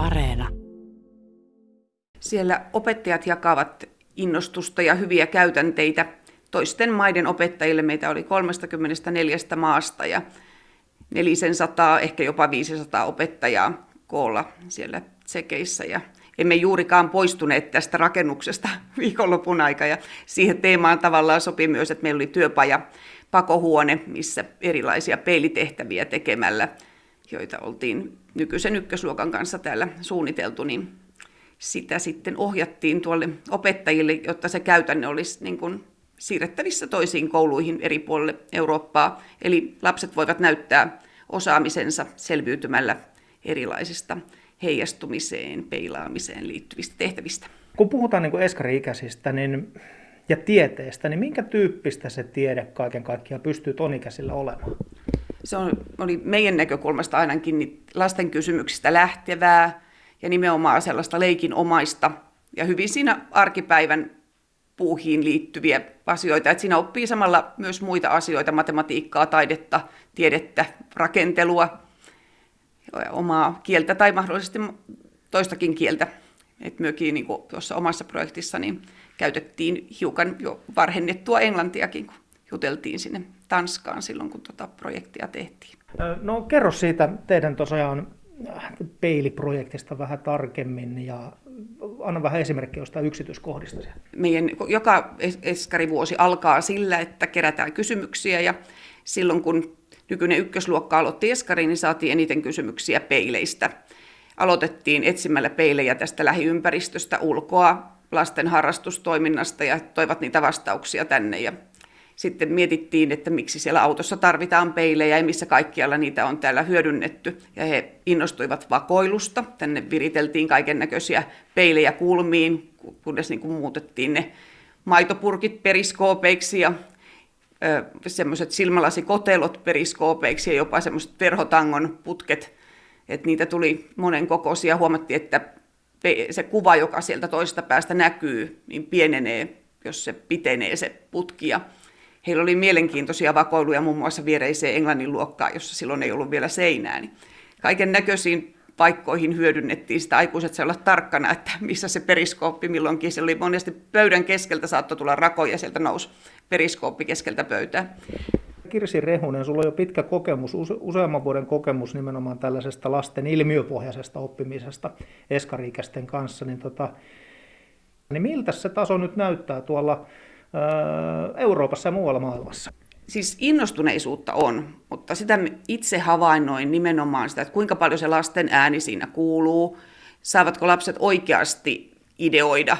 Areena. Siellä opettajat jakavat innostusta ja hyviä käytänteitä toisten maiden opettajille. Meitä oli 34 maasta ja 400, ehkä jopa 500 opettajaa koolla siellä tsekeissä. Ja emme juurikaan poistuneet tästä rakennuksesta viikonlopun aika. Ja siihen teemaan tavallaan sopi myös, että meillä oli työpaja pakohuone, missä erilaisia peilitehtäviä tekemällä, joita oltiin nykyisen ykkösluokan kanssa täällä suunniteltu, niin sitä sitten ohjattiin tuolle opettajille, jotta se käytänne olisi niin kuin siirrettävissä toisiin kouluihin eri puolille Eurooppaa. Eli lapset voivat näyttää osaamisensa selviytymällä erilaisista heijastumiseen, peilaamiseen liittyvistä tehtävistä. Kun puhutaan niin eskari-ikäisistä niin, ja tieteestä, niin minkä tyyppistä se tiede kaiken kaikkiaan pystyy tonikäisillä olemaan? Se on, oli meidän näkökulmasta ainakin niin lasten kysymyksistä lähtevää ja nimenomaan sellaista leikinomaista ja hyvin siinä arkipäivän puuhiin liittyviä asioita. Että siinä oppii samalla myös muita asioita, matematiikkaa, taidetta, tiedettä, rakentelua, omaa kieltä tai mahdollisesti toistakin kieltä. Et myökin niin tuossa omassa projektissa niin käytettiin hiukan jo varhennettua englantiakin, kun juteltiin sinne Tanskaan silloin, kun tuota projektia tehtiin. No kerro siitä teidän tosiaan peiliprojektista vähän tarkemmin ja anna vähän esimerkkejä jostain yksityiskohdista. Meidän joka eskarivuosi alkaa sillä, että kerätään kysymyksiä ja silloin kun nykyinen ykkösluokka aloitti eskari, niin saatiin eniten kysymyksiä peileistä. Aloitettiin etsimällä peilejä tästä lähiympäristöstä ulkoa, lasten harrastustoiminnasta ja toivat niitä vastauksia tänne. Ja sitten mietittiin, että miksi siellä autossa tarvitaan peilejä ja missä kaikkialla niitä on täällä hyödynnetty. Ja he innostuivat vakoilusta. Tänne viriteltiin kaiken näköisiä peilejä kulmiin, kunnes niin kuin muutettiin ne maitopurkit periskoopeiksi ja semmoiset silmälasikotelot periskoopeiksi ja jopa semmoiset verhotangon putket, että niitä tuli monen kokoisia. Huomattiin, että se kuva, joka sieltä toisesta päästä näkyy, niin pienenee, jos se pitenee se putki. Ja heillä oli mielenkiintoisia vakoiluja muun muassa viereiseen englannin luokkaan, jossa silloin ei ollut vielä seinää. Niin kaiken näköisiin paikkoihin hyödynnettiin sitä aikuiset se olla tarkkana, että missä se periskooppi milloinkin. Se oli monesti pöydän keskeltä saattoi tulla rakoja, sieltä nousi periskooppi keskeltä pöytää. Kirsi Rehunen, sulla on jo pitkä kokemus, useamman vuoden kokemus nimenomaan tällaisesta lasten ilmiöpohjaisesta oppimisesta eskariikäisten kanssa, niin, tota, niin miltä se taso nyt näyttää tuolla Euroopassa ja muualla maailmassa? Siis innostuneisuutta on, mutta sitä itse havainnoin nimenomaan sitä, että kuinka paljon se lasten ääni siinä kuuluu, saavatko lapset oikeasti ideoida,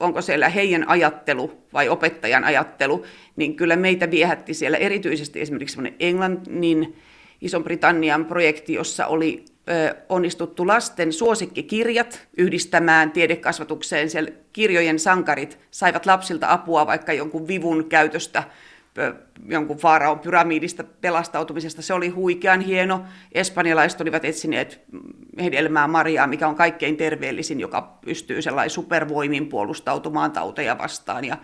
onko siellä heidän ajattelu vai opettajan ajattelu, niin kyllä meitä viehätti siellä erityisesti esimerkiksi Englannin, Ison-Britannian projekti, jossa oli onnistuttu lasten suosikkikirjat yhdistämään tiedekasvatukseen. Siellä kirjojen sankarit saivat lapsilta apua vaikka jonkun vivun käytöstä jonkun faaraon pyramidista pelastautumisesta. Se oli huikean hieno. Espanjalaiset olivat etsineet hedelmää Mariaa, mikä on kaikkein terveellisin, joka pystyy sellainen supervoimin puolustautumaan tauteja vastaan. Ja,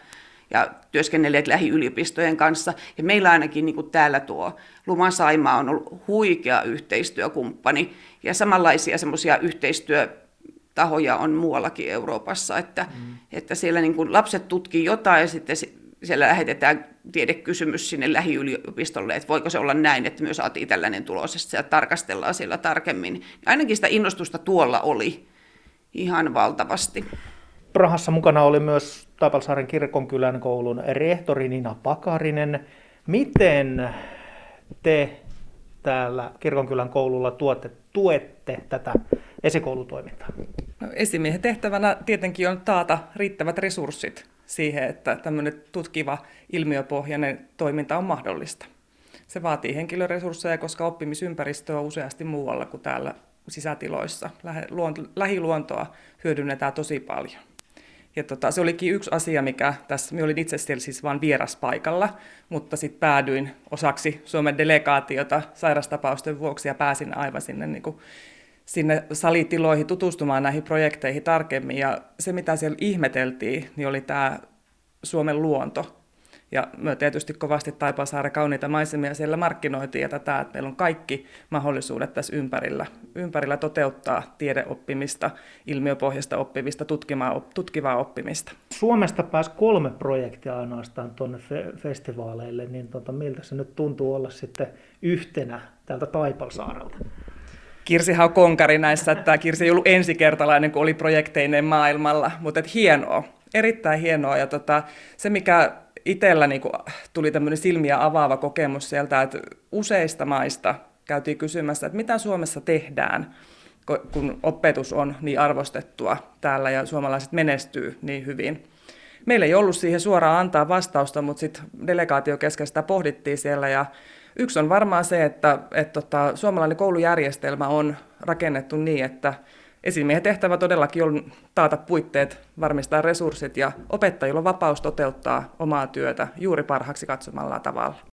ja työskennelleet lähiyliopistojen kanssa. Ja meillä ainakin niin kuin täällä tuo Luma Saima on ollut huikea yhteistyökumppani. Ja samanlaisia semmoisia yhteistyötahoja on muuallakin Euroopassa, että, mm. että siellä niin kuin lapset tutkii jotain ja sitten siellä lähetetään tiedekysymys sinne lähiyliopistolle, että voiko se olla näin, että myös saatiin tällainen tulos, että sitä tarkastellaan siellä tarkemmin. Ainakin sitä innostusta tuolla oli ihan valtavasti. Prahassa mukana oli myös Taipalsaaren kirkonkylän koulun rehtori Nina Pakarinen. Miten te täällä kirkonkylän koululla tuotte, tuette tätä esikoulutoimintaa? No, esimiehen tehtävänä tietenkin on taata riittävät resurssit siihen, että tämmöinen tutkiva ilmiöpohjainen toiminta on mahdollista. Se vaatii henkilöresursseja, koska oppimisympäristö on useasti muualla kuin täällä sisätiloissa. Lähiluontoa hyödynnetään tosi paljon. Ja tota, se olikin yksi asia, mikä tässä, minä olin itse siellä siis vain vieraspaikalla, mutta sitten päädyin osaksi Suomen delegaatiota sairastapausten vuoksi ja pääsin aivan sinne niin kuin sinne salitiloihin tutustumaan näihin projekteihin tarkemmin. Ja se, mitä siellä ihmeteltiin, niin oli tämä Suomen luonto. Ja me tietysti kovasti Taipalsaaren kauniita maisemia siellä markkinoitiin ja tätä, että meillä on kaikki mahdollisuudet tässä ympärillä, ympärillä toteuttaa tiedeoppimista, ilmiöpohjasta oppimista, tutkivaa oppimista. Suomesta pääsi kolme projektia ainoastaan tuonne fe- festivaaleille, niin tota, miltä se nyt tuntuu olla sitten yhtenä täältä Taipalsaarelta? Kirsi on konkari näissä, että Kirsi ei ollut ensikertalainen, kun oli projekteineen maailmalla, mutta et hienoa, erittäin hienoa. Ja tota, se, mikä itsellä niin kuin, tuli tämmöinen silmiä avaava kokemus sieltä, että useista maista käytiin kysymässä, että mitä Suomessa tehdään, kun opetus on niin arvostettua täällä ja suomalaiset menestyy niin hyvin. Meillä ei ollut siihen suoraan antaa vastausta, mutta sitten delegaatio kesken sitä pohdittiin siellä ja yksi on varmaan se, että, että tota, suomalainen koulujärjestelmä on rakennettu niin, että Esimiehen tehtävä todellakin on taata puitteet, varmistaa resurssit ja opettajilla on vapaus toteuttaa omaa työtä juuri parhaaksi katsomalla tavalla.